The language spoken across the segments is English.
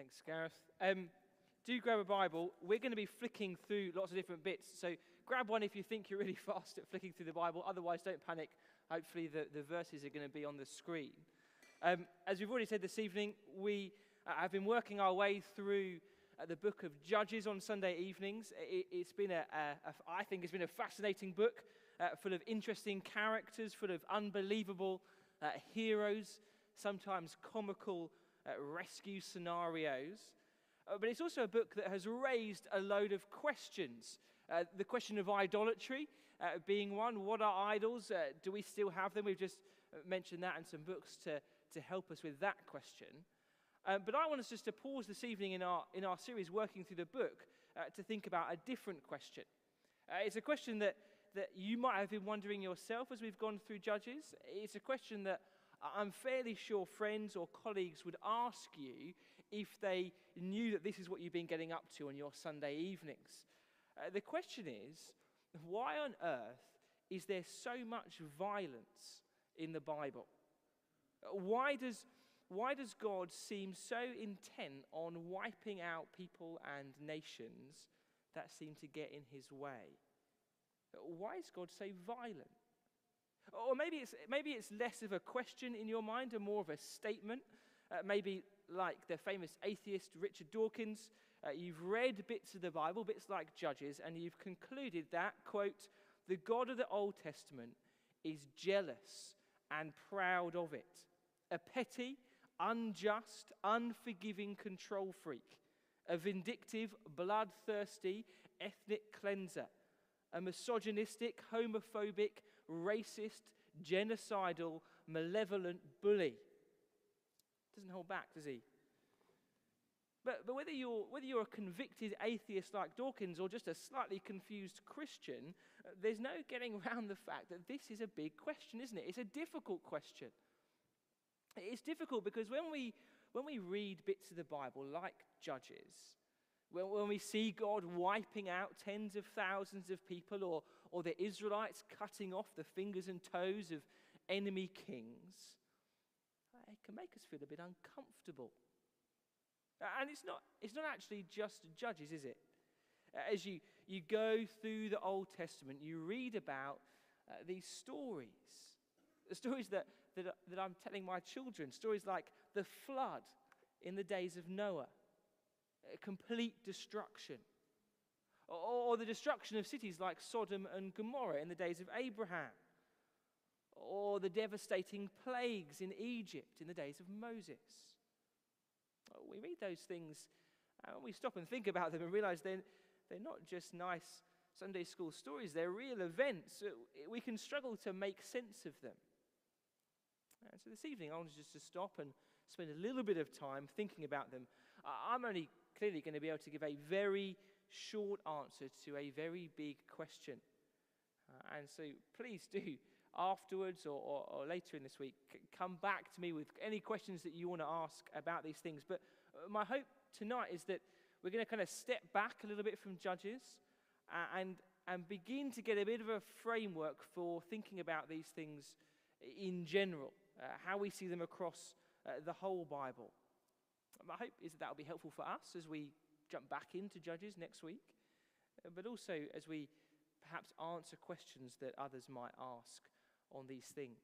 Thanks, Gareth. Um, do grab a Bible. We're going to be flicking through lots of different bits. So grab one if you think you're really fast at flicking through the Bible. Otherwise, don't panic. Hopefully, the, the verses are going to be on the screen. Um, as we've already said this evening, we uh, have been working our way through uh, the book of Judges on Sunday evenings. It, has been a, a, a, I think, it's been a fascinating book, uh, full of interesting characters, full of unbelievable uh, heroes, sometimes comical uh, rescue scenarios. Uh, but it's also a book that has raised a load of questions. Uh, the question of idolatry uh, being one. What are idols? Uh, do we still have them? We've just uh, mentioned that and some books to, to help us with that question. but I want us just to pause this evening in our, in our series working through the book to think about a different question. it's a question that, that you might have been wondering yourself as we've gone through Judges. It's a question that I'm fairly sure friends or colleagues would ask you if they knew that this is what you've been getting up to on your Sunday evenings. Uh, the question is why on earth is there so much violence in the Bible? Why does, why does God seem so intent on wiping out people and nations that seem to get in his way? Why is God so violent? Or maybe it's, maybe it's less of a question in your mind and more of a statement. Uh, maybe like the famous atheist Richard Dawkins, uh, you've read bits of the Bible, bits like Judges, and you've concluded that, quote, the God of the Old Testament is jealous and proud of it, a petty, unjust, unforgiving control freak, a vindictive, bloodthirsty ethnic cleanser a misogynistic, homophobic, racist, genocidal, malevolent bully. Doesn't hold back, does he? But, but whether, you're, whether you're a convicted atheist like Dawkins or just a slightly confused Christian, uh, there's no getting around the fact that this is a big question, isn't it? It's a difficult question. It's difficult because when we, when we read bits of the Bible, like Judges, when, when we see God wiping out tens of thousands of people or, or the Israelites cutting off the fingers and toes of enemy kings, it can make us feel a bit uncomfortable. And it's not, it's not actually just judges, is it? As you, you go through the Old Testament, you read about uh, these stories. The stories that, that, that I'm telling my children, stories like the flood in the days of Noah complete destruction. Or the destruction of cities like Sodom and Gomorrah in the days of Abraham. Or the devastating plagues in Egypt in the days of Moses. We read those things and we stop and think about them and realize they're, they're not just nice Sunday school stories, they're real events. We can struggle to make sense of them. And so this evening, I want just to stop and spend a little bit of time thinking about them. I'm only clearly going to be able to give a very short answer to a very big question. Uh, and so please do, afterwards or, or, or, later in this week, come back to me with any questions that you want to ask about these things. But uh, my hope tonight is that we're going to kind of step back a little bit from Judges uh, and, and begin to get a bit of a framework for thinking about these things in general, uh, how we see them across uh, the whole Bible. My hope is that that will be helpful for us as we jump back into Judges next week, uh, but also as we perhaps answer questions that others might ask on these things.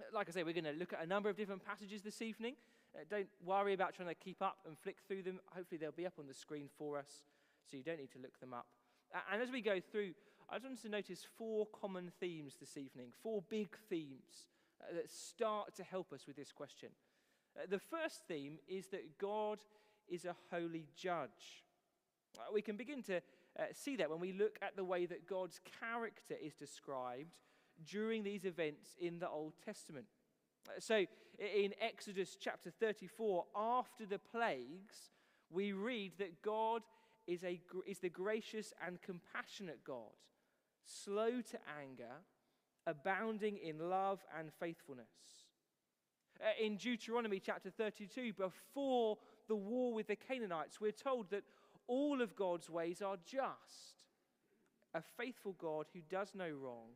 Uh, like I say, we're going to look at a number of different passages this evening. Uh, don't worry about trying to keep up and flick through them. Hopefully, they'll be up on the screen for us, so you don't need to look them up. Uh, and as we go through, I just want to notice four common themes this evening, four big themes uh, that start to help us with this question. Uh, the first theme is that God is a holy judge. Uh, we can begin to uh, see that when we look at the way that God's character is described during these events in the Old Testament. Uh, so in Exodus chapter 34, after the plagues, we read that God is, a, is the gracious and compassionate God, slow to anger, abounding in love and faithfulness. In Deuteronomy chapter 32, before the war with the Canaanites, we're told that all of God's ways are just. A faithful God who does no wrong,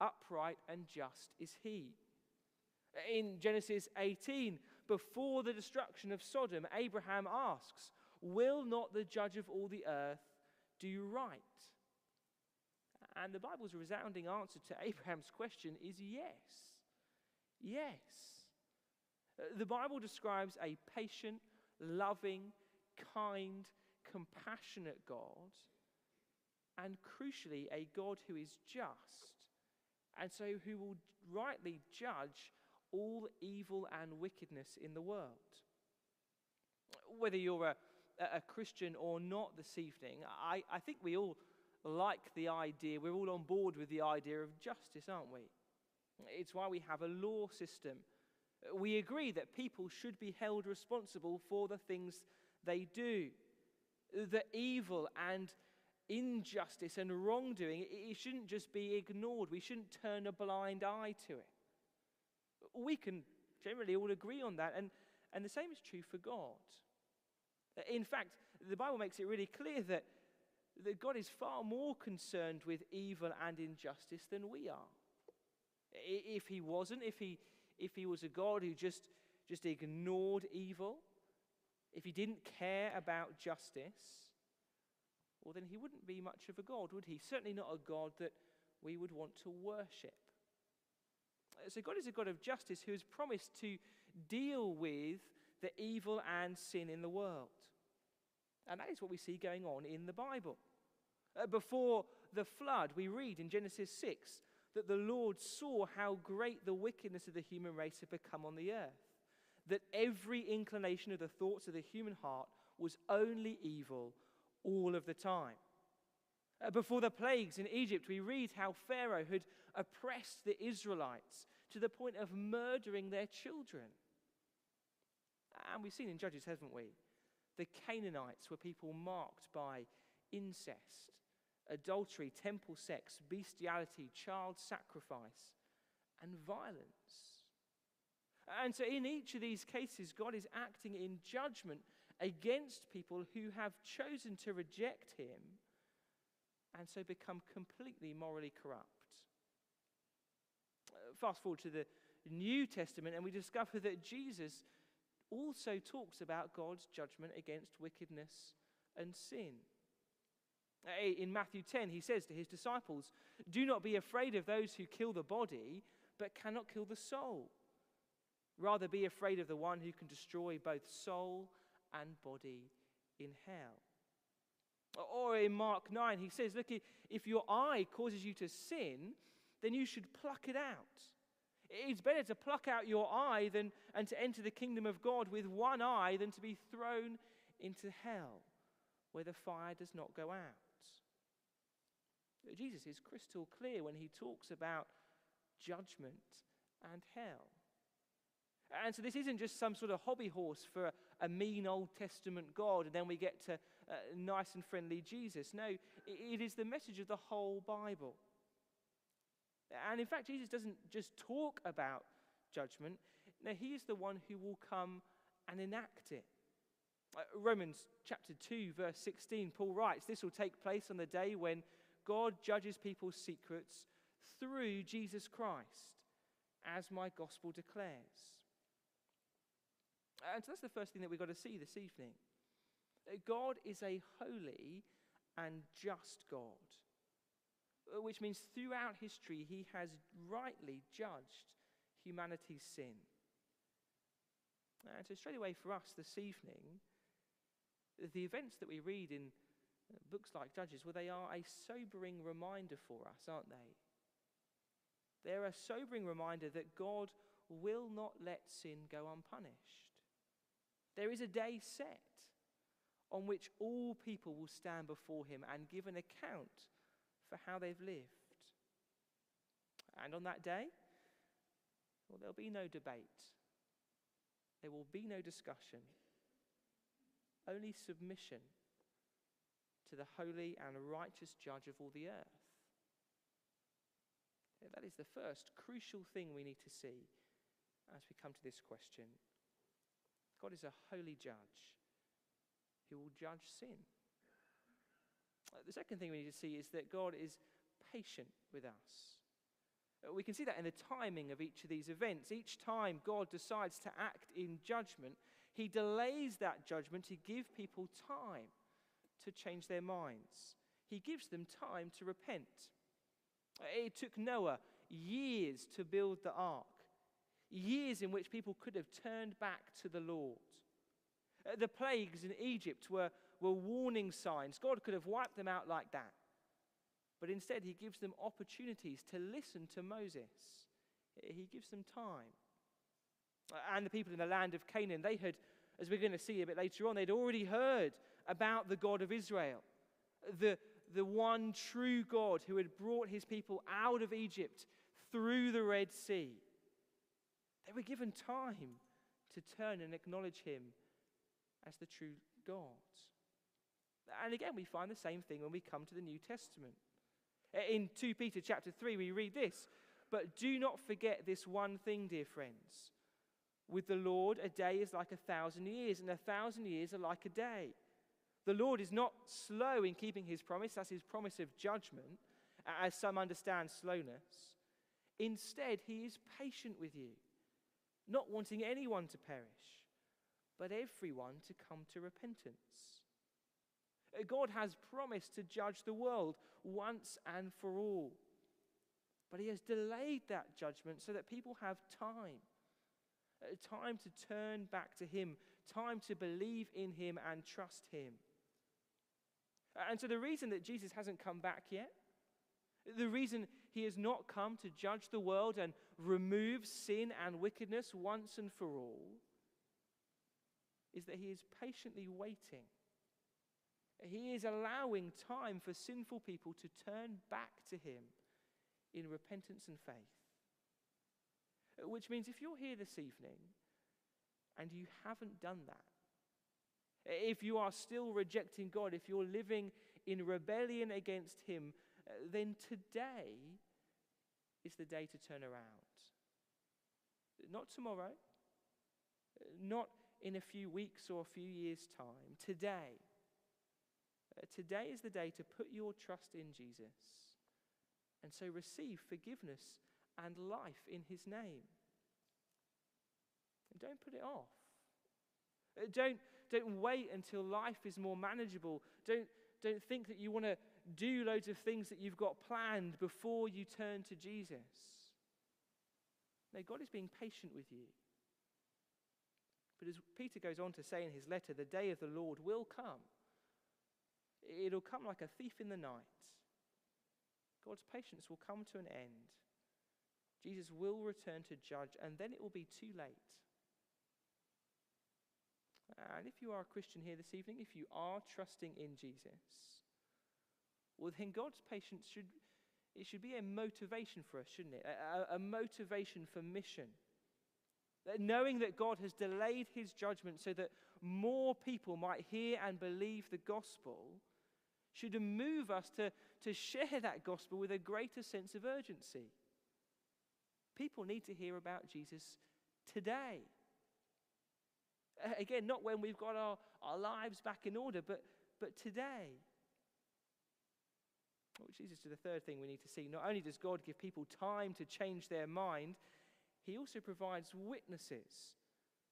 upright and just is He. In Genesis 18, before the destruction of Sodom, Abraham asks, Will not the judge of all the earth do right? And the Bible's resounding answer to Abraham's question is yes. Yes. The Bible describes a patient, loving, kind, compassionate God, and crucially, a God who is just, and so who will rightly judge all evil and wickedness in the world. Whether you're a, a Christian or not this evening, I, I think we all like the idea, we're all on board with the idea of justice, aren't we? It's why we have a law system. We agree that people should be held responsible for the things they do. The evil and injustice and wrongdoing, it shouldn't just be ignored. We shouldn't turn a blind eye to it. We can generally all agree on that, and, and the same is true for God. In fact, the Bible makes it really clear that, that God is far more concerned with evil and injustice than we are. If he wasn't, if he, if he was a God who just, just ignored evil, if he didn't care about justice, well, then he wouldn't be much of a God, would he? Certainly not a God that we would want to worship. So, God is a God of justice who has promised to deal with the evil and sin in the world. And that is what we see going on in the Bible. Uh, before the flood, we read in Genesis 6 that the Lord saw how great the wickedness of the human race had become on the earth, that every inclination of the thoughts of the human heart was only evil all of the time. Uh, before the plagues in Egypt, we read how Pharaoh had oppressed the Israelites to the point of murdering their children. And we've seen in Judges, haven't we? The Canaanites were people marked by incest, adultery, temple sex, bestiality, child sacrifice, and violence. And so, in each of these cases, God is acting in judgment against people who have chosen to reject Him and so become completely morally corrupt. Uh, fast forward to the New Testament, and we discover that Jesus also talks about God's judgment against wickedness and sin. In Matthew 10, he says to his disciples, Do not be afraid of those who kill the body, but cannot kill the soul. Rather, be afraid of the one who can destroy both soul and body in hell. Or in Mark 9, he says, Look, if your eye causes you to sin, then you should pluck it out. It's better to pluck out your eye than, and to enter the kingdom of God with one eye than to be thrown into hell where the fire does not go out. Jesus is crystal clear when he talks about judgment and hell. And so this isn't just some sort of hobby horse for a mean Old Testament God and then we get to uh, nice and friendly Jesus. No, it is the message of the whole Bible. And in fact, Jesus doesn't just talk about judgment, no, he is the one who will come and enact it. Uh, Romans chapter 2, verse 16, Paul writes, This will take place on the day when God judges people's secrets through Jesus Christ, as my gospel declares. And so that's the first thing that we've got to see this evening. God is a holy and just God, which means throughout history he has rightly judged humanity's sin. And so, straight away for us this evening, the events that we read in books like Judges, well, they are a sobering reminder for us, aren't they? They're a sobering reminder that God will not let sin go unpunished. There is a day set on which all people will stand before him and give an account for how they've lived. And on that day, well, there'll be no debate, there will be no discussion, only submission to the holy and righteous judge of all the earth. That is the first crucial thing we need to see as we come to this question. God is a holy judge who will judge sin. Uh, the second thing we need to see is that God is patient with us. Uh, We can see that in the timing of each of these events. Each time God decides to act in judgment, he delays that judgment to give people time to change their minds. He gives them time to repent. It took Noah years to build the ark, years in which people could have turned back to the Lord. Uh, The plagues in Egypt were, were warning signs. God could have wiped them out like that. But instead, he gives them opportunities to listen to Moses. He gives them time. And the people in the land of Canaan, they had, as we're going to see a bit later on, they'd already heard about the God of Israel, the, the one true God who had brought his people out of Egypt through the Red Sea. They were given time to turn and acknowledge him as the true God. And again, we find the same thing when we come to the New Testament. In 2 Peter chapter 3, we read this But do not forget this one thing, dear friends. With the Lord, a day is like a thousand years, and a thousand years are like a day. The Lord is not slow in keeping his promise, that's his promise of judgment, as some understand slowness. Instead, he is patient with you, not wanting anyone to perish, but everyone to come to repentance. Uh, God has promised to judge the world once and for all. But He has delayed that judgment so that people have time. Uh, Time to turn back to Him, time to believe in Him and trust Him. And so, the reason that Jesus hasn't come back yet, the reason He has not come to judge the world and remove sin and wickedness once and for all, is that He is patiently waiting he is allowing time for sinful people to turn back to Him in repentance and faith. Which means if you're here this evening and you haven't done that, if you are still rejecting God, if you're living in rebellion against Him, uh, then today is the day to turn around. Not tomorrow, uh, not in a few weeks or a few years' time, today. Uh, Today is the day to put your trust in Jesus and so receive forgiveness and life in his name. And don't put it off. Uh, Don't, don't wait until life is more manageable. Don't, don't think that you want to do loads of things that you've got planned before you turn to Jesus. No, God is being patient with you. But as Peter goes on to say in his letter, the day of the Lord will come. It'll come like a thief in the night. God's patience will come to an end. Jesus will return to judge, and then it will be too late. And if you are a Christian here this evening, if you are trusting in Jesus, well, then God's patience should, it should be a motivation for us, shouldn't it? A, a- motivation for mission. That knowing that God has delayed his judgment so that more people might hear and believe the gospel should move us to, to share that gospel with a greater sense of urgency. People need to hear about Jesus today. Again, not when we've got our, our lives back in order, but, but today. Oh, Which leads us to the third thing we need to see. Not only does God give people time to change their mind, He also provides witnesses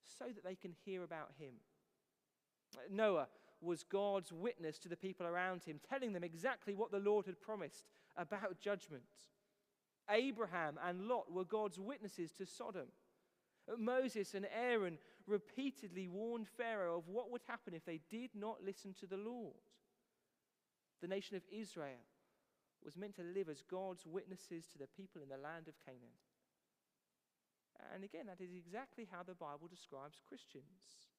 so that they can hear about Him. Noah was God's witness to the people around him, telling them exactly what the Lord had promised about judgment. Abraham and Lot were God's witnesses to Sodom. Moses and Aaron repeatedly warned Pharaoh of what would happen if they did not listen to the Lord. The nation of Israel was meant to live as God's witnesses to the people in the land of Canaan. And again, that is exactly how the Bible describes Christians.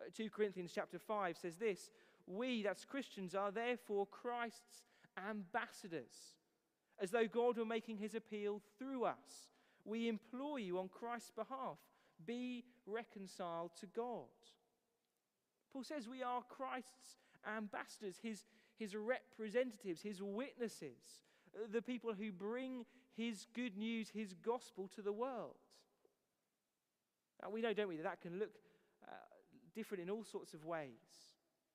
Uh, 2 Corinthians chapter 5 says this We, that's Christians, are therefore Christ's ambassadors, as though God were making his appeal through us. We implore you on Christ's behalf be reconciled to God. Paul says we are Christ's ambassadors, his, his representatives, his witnesses, the people who bring his good news, his gospel to the world. Now, we know, don't we, that that can look uh, different in all sorts of ways.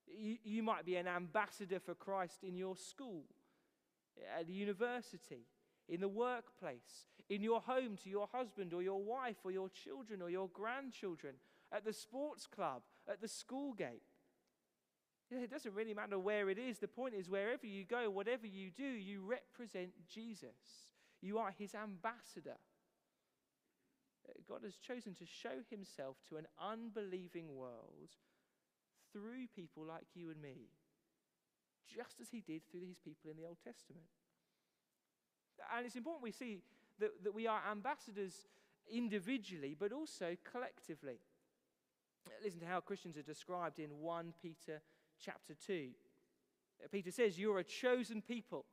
You, you might be an ambassador for Christ in your school, at a university, in the workplace, in your home to your husband or your wife or your children or your grandchildren, at the sports club, at the school gate. It doesn't really matter where it is. The point is, wherever you go, whatever you do, you represent Jesus. You are his ambassador. God has chosen to show himself to an unbelieving world through people like you and me, just as he did through these people in the Old Testament. And it's important we see that, that we are ambassadors individually, but also collectively. Listen to how Christians are described in 1 Peter chapter 2. Uh, Peter says, You're a chosen people,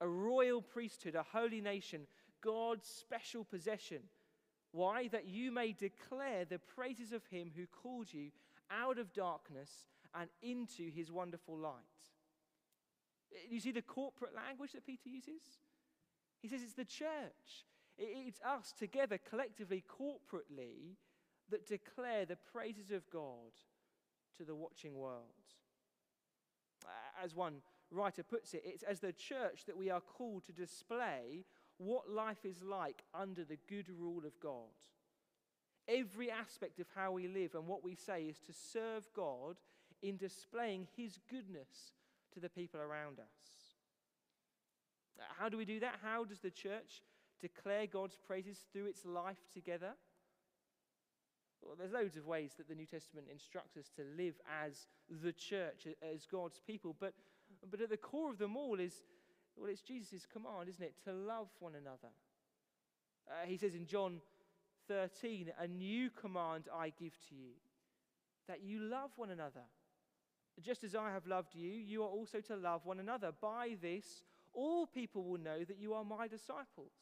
a royal priesthood, a holy nation, God's special possession. Why? That you may declare the praises of him who called you out of darkness and into his wonderful light. Uh, you see the corporate language that Peter uses? He says it's the church, it's us together, collectively, corporately, that declare the praises of God to the watching world. As one writer puts it, it's as the church that we are called to display what life is like under the good rule of God. Every aspect of how we live and what we say is to serve God in displaying His goodness to the people around us. How do we do that? How does the church declare God's praises through its life together? Well, there's loads of ways that the New Testament instructs us to live as the church, as God's people, but, but at the core of them all is, well, it's Jesus' command, isn't it? To love one another. Uh, he says in John 13, A new command I give to you, that you love one another. Just as I have loved you, you are also to love one another. By this, all people will know that you are my disciples,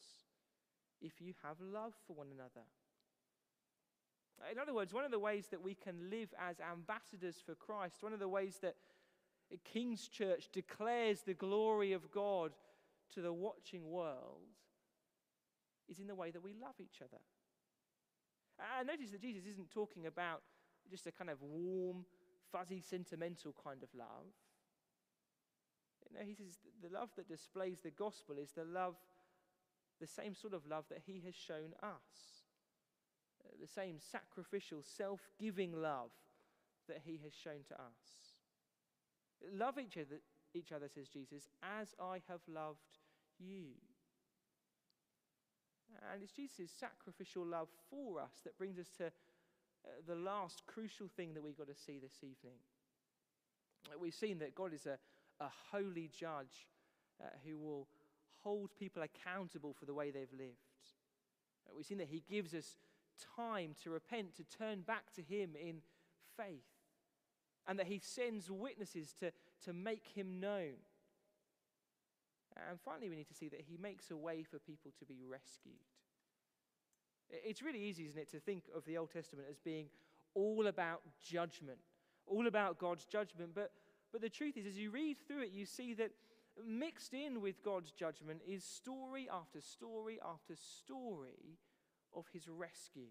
if you have love for one another. In other words, one of the ways that we can live as ambassadors for Christ, one of the ways that King's Church declares the glory of God to the watching world, is in the way that we love each other. And notice that Jesus isn't talking about just a kind of warm, fuzzy, sentimental kind of love. You know, he says the love that displays the gospel is the love, the same sort of love that he has shown us. Uh, the same sacrificial, self giving love that he has shown to us. Love each other, each other, says Jesus, as I have loved you. And it's Jesus' sacrificial love for us that brings us to uh, the last crucial thing that we've got to see this evening. We've seen that God is a, a holy judge uh, who will hold people accountable for the way they've lived. Uh, we've seen that He gives us time to repent, to turn back to Him in faith, and that He sends witnesses to, to make Him known. And finally, we need to see that He makes a way for people to be rescued. It's really easy, isn't it, to think of the Old Testament as being all about judgment, all about God's judgment. But, but the truth is, as you read through it, you see that mixed in with God's judgment is story after story after story of his rescue.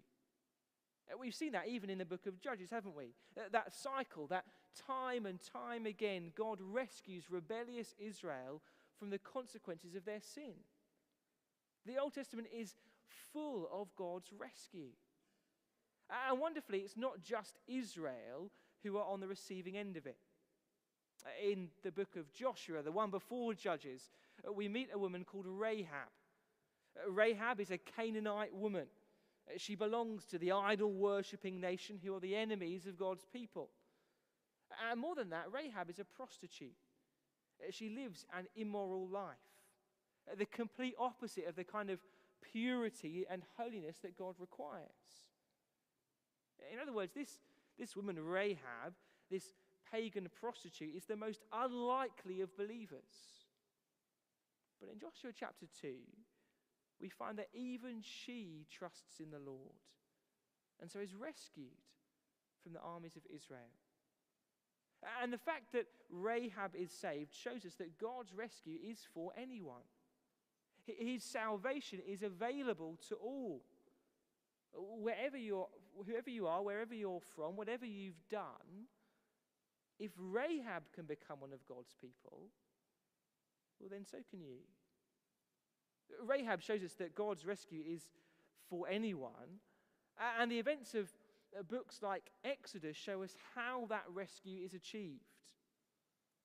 Uh, we've seen that even in the book of Judges, haven't we? Uh, that cycle, that time and time again, God rescues rebellious Israel from the consequences of their sin. The Old Testament is full of God's rescue. And wonderfully, it's not just Israel who are on the receiving end of it. In the book of Joshua, the one before Judges, uh, we meet a woman called Rahab. Uh, Rahab is a Canaanite woman. Uh, she belongs to the idol worshipping nation who are the enemies of God's people. And more than that, Rahab is a prostitute. She lives an immoral life, the complete opposite of the kind of purity and holiness that God requires. In other words, this, this woman, Rahab, this pagan prostitute, is the most unlikely of believers. But in Joshua chapter 2, we find that even she trusts in the Lord and so is rescued from the armies of Israel. And the fact that Rahab is saved shows us that God's rescue is for anyone. His salvation is available to all. Wherever you're, whoever you are, wherever you're from, whatever you've done, if Rahab can become one of God's people, well, then so can you. Rahab shows us that God's rescue is for anyone, and the events of uh, books like Exodus show us how that rescue is achieved.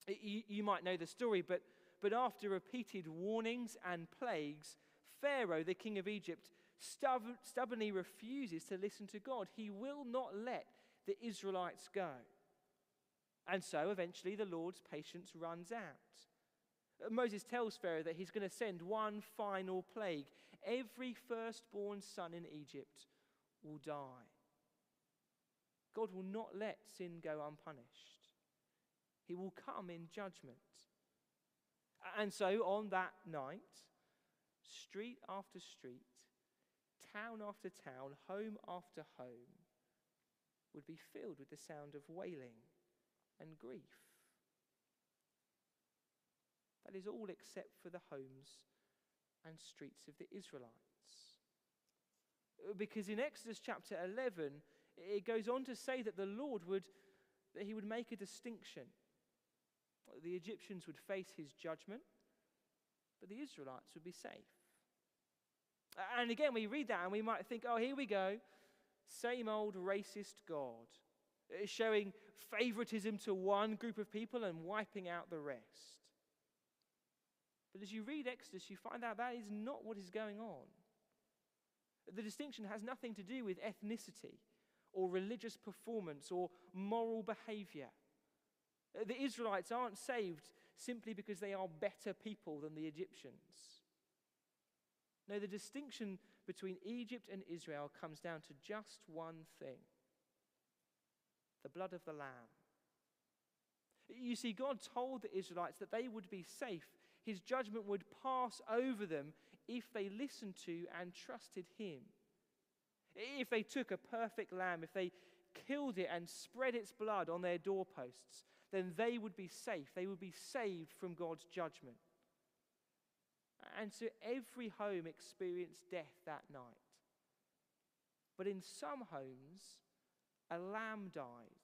You, you might know the story, but, but after repeated warnings and plagues, Pharaoh, the king of Egypt, stubbornly refuses to listen to God. He will not let the Israelites go. And so eventually the Lord's patience runs out. Moses tells Pharaoh that he's going to send one final plague. Every firstborn son in Egypt will die. God will not let sin go unpunished, He will come in judgment. And so on that night, street after street, town after town, home after home, would be filled with the sound of wailing and grief. That is all except for the homes and streets of the Israelites. Because in Exodus chapter 11, it goes on to say that the Lord would, that he would make a distinction. The Egyptians would face his judgment, but the Israelites would be safe. And again, we read that and we might think, oh, here we go. Same old racist God, showing favoritism to one group of people and wiping out the rest. But as you read Exodus, you find out that is not what is going on. The distinction has nothing to do with ethnicity or religious performance or moral behavior. The Israelites aren't saved simply because they are better people than the Egyptians. No, the distinction between Egypt and Israel comes down to just one thing the blood of the Lamb. You see, God told the Israelites that they would be safe. His judgment would pass over them if they listened to and trusted Him. If they took a perfect lamb, if they killed it and spread its blood on their doorposts, then they would be safe. They would be saved from God's judgment. And so every home experienced death that night. But in some homes, a lamb died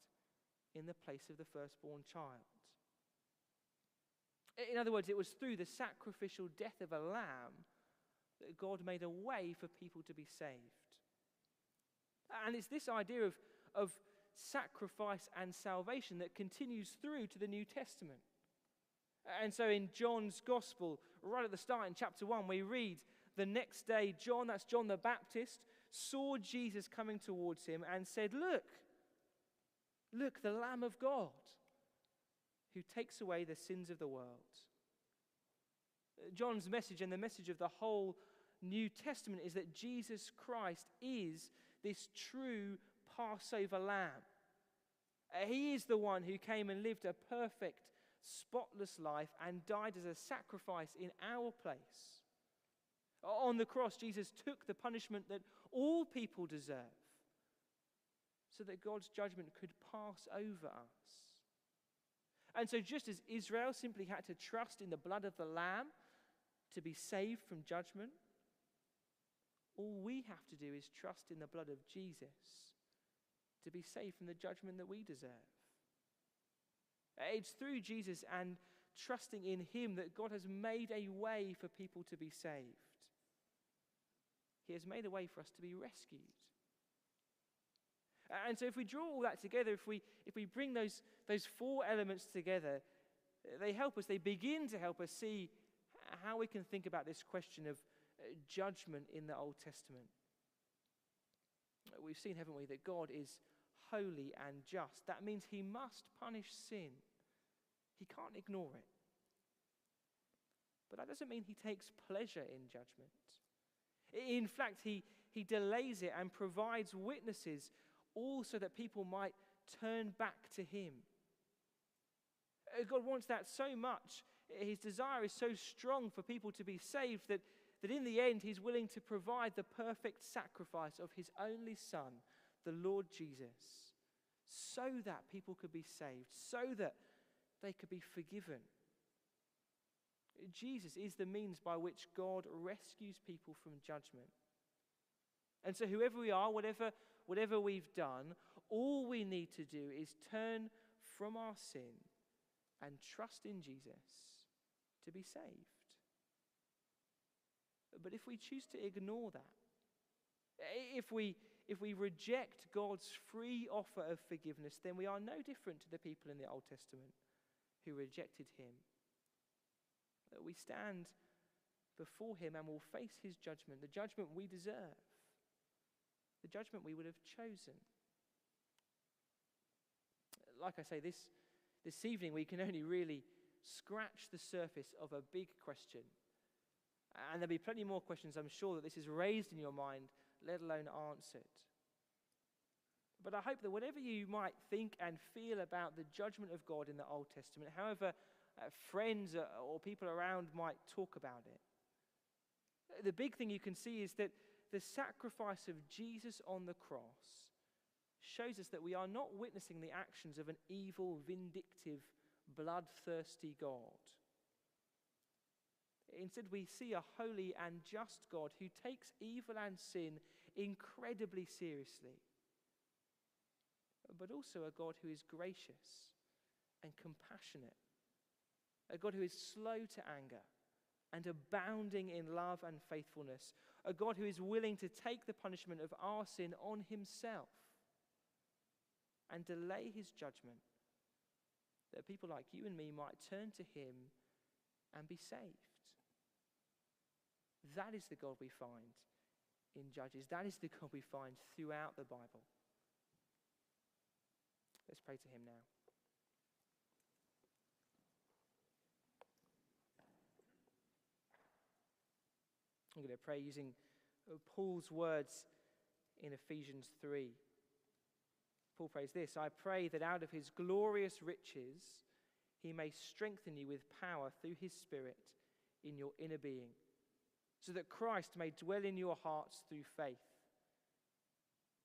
in the place of the firstborn child. In other words, it was through the sacrificial death of a lamb that God made a way for people to be saved. And it's this idea of, of sacrifice and salvation that continues through to the New Testament. And so in John's Gospel, right at the start in chapter 1, we read the next day, John, that's John the Baptist, saw Jesus coming towards him and said, Look, look, the Lamb of God who takes away the sins of the world. John's message and the message of the whole New Testament is that Jesus Christ is this true Passover lamb. Uh, he is the one who came and lived a perfect, spotless life and died as a sacrifice in our place. On the cross, Jesus took the punishment that all people deserve so that God's judgment could pass over us. And so, just as Israel simply had to trust in the blood of the Lamb to be saved from judgment, all we have to do is trust in the blood of Jesus to be saved from the judgment that we deserve. It's through Jesus and trusting in Him that God has made a way for people to be saved. He has made a way for us to be rescued. And so, if we draw all that together, if we, if we bring those, those four elements together, they help us, they begin to help us see how we can think about this question of uh, judgment in the Old Testament. We've seen, haven't we, that God is holy and just. That means he must punish sin, he can't ignore it. But that doesn't mean he takes pleasure in judgment. In fact, he, he delays it and provides witnesses all so that people might turn back to him. Uh, God wants that so much. His desire is so strong for people to be saved that that in the end, he's willing to provide the perfect sacrifice of his only Son, the Lord Jesus, so that people could be saved, so that they could be forgiven. Jesus is the means by which God rescues people from judgment. And so, whoever we are, whatever, whatever we've done, all we need to do is turn from our sin and trust in Jesus to be saved. But if we choose to ignore that, if we, if we reject God's free offer of forgiveness, then we are no different to the people in the Old Testament who rejected him. That we stand before him and will face his judgment, the judgment we deserve, the judgment we would have chosen. Like I say, this, this evening we can only really scratch the surface of a big question. And there'll be plenty more questions, I'm sure, that this is raised in your mind let alone answered. But I hope that whatever you might think and feel about the judgment of God in the Old Testament, however uh, friends uh, or people around might talk about it, the big thing you can see is that the sacrifice of Jesus on the cross shows us that we are not witnessing the actions of an evil, vindictive, bloodthirsty God. Instead, we see a holy and just God who takes evil and sin incredibly seriously, but also a God who is gracious and compassionate, a God who is slow to anger and abounding in love and faithfulness, a God who is willing to take the punishment of our sin on himself and delay his judgment, that people like you and me might turn to him and be saved. That is the God we find in Judges. That is the God we find throughout the Bible. Let's pray to Him now. I'm going to pray using uh, Paul's words in Ephesians 3. Paul prays this I pray that out of his glorious riches he may strengthen you with power through his Spirit in your inner being so that Christ may dwell in your hearts through faith.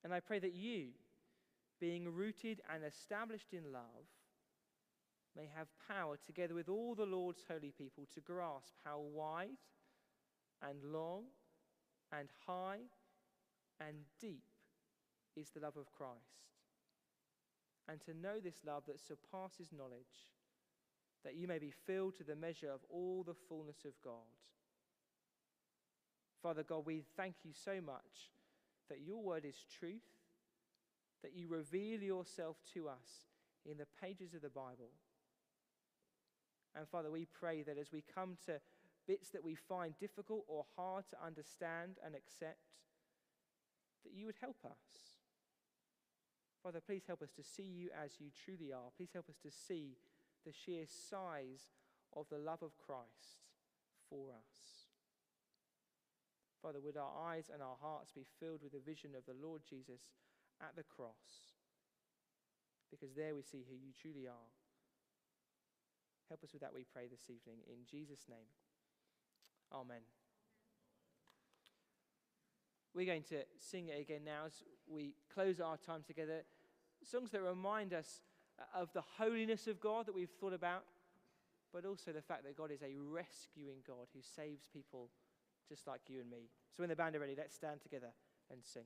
And I pray that you, being rooted and established in love, may have power, together with all the Lord's holy people, to grasp how wide and long and high and deep is the love of Christ. And to know this love that surpasses knowledge, that you may be filled to the measure of all the fullness of God. Father God, we thank you so much that your word is truth, that you reveal yourself to us in the pages of the Bible. And Father, we pray that as we come to bits that we find difficult or hard to understand and accept, that you would help us. Father, please help us to see you as you truly are. Please help us to see the sheer size of the love of Christ for us. Father, would our eyes and our hearts be filled with the vision of the Lord Jesus at the cross? Because there we see who you truly are. Help us with that, we pray this evening. In Jesus' name. Amen. We're going to sing it again now as we close our time together. Songs that remind us uh, of the holiness of God that we've thought about, but also the fact that God is a rescuing God who saves people just like you and me. So when the band are ready, let's stand together and sing.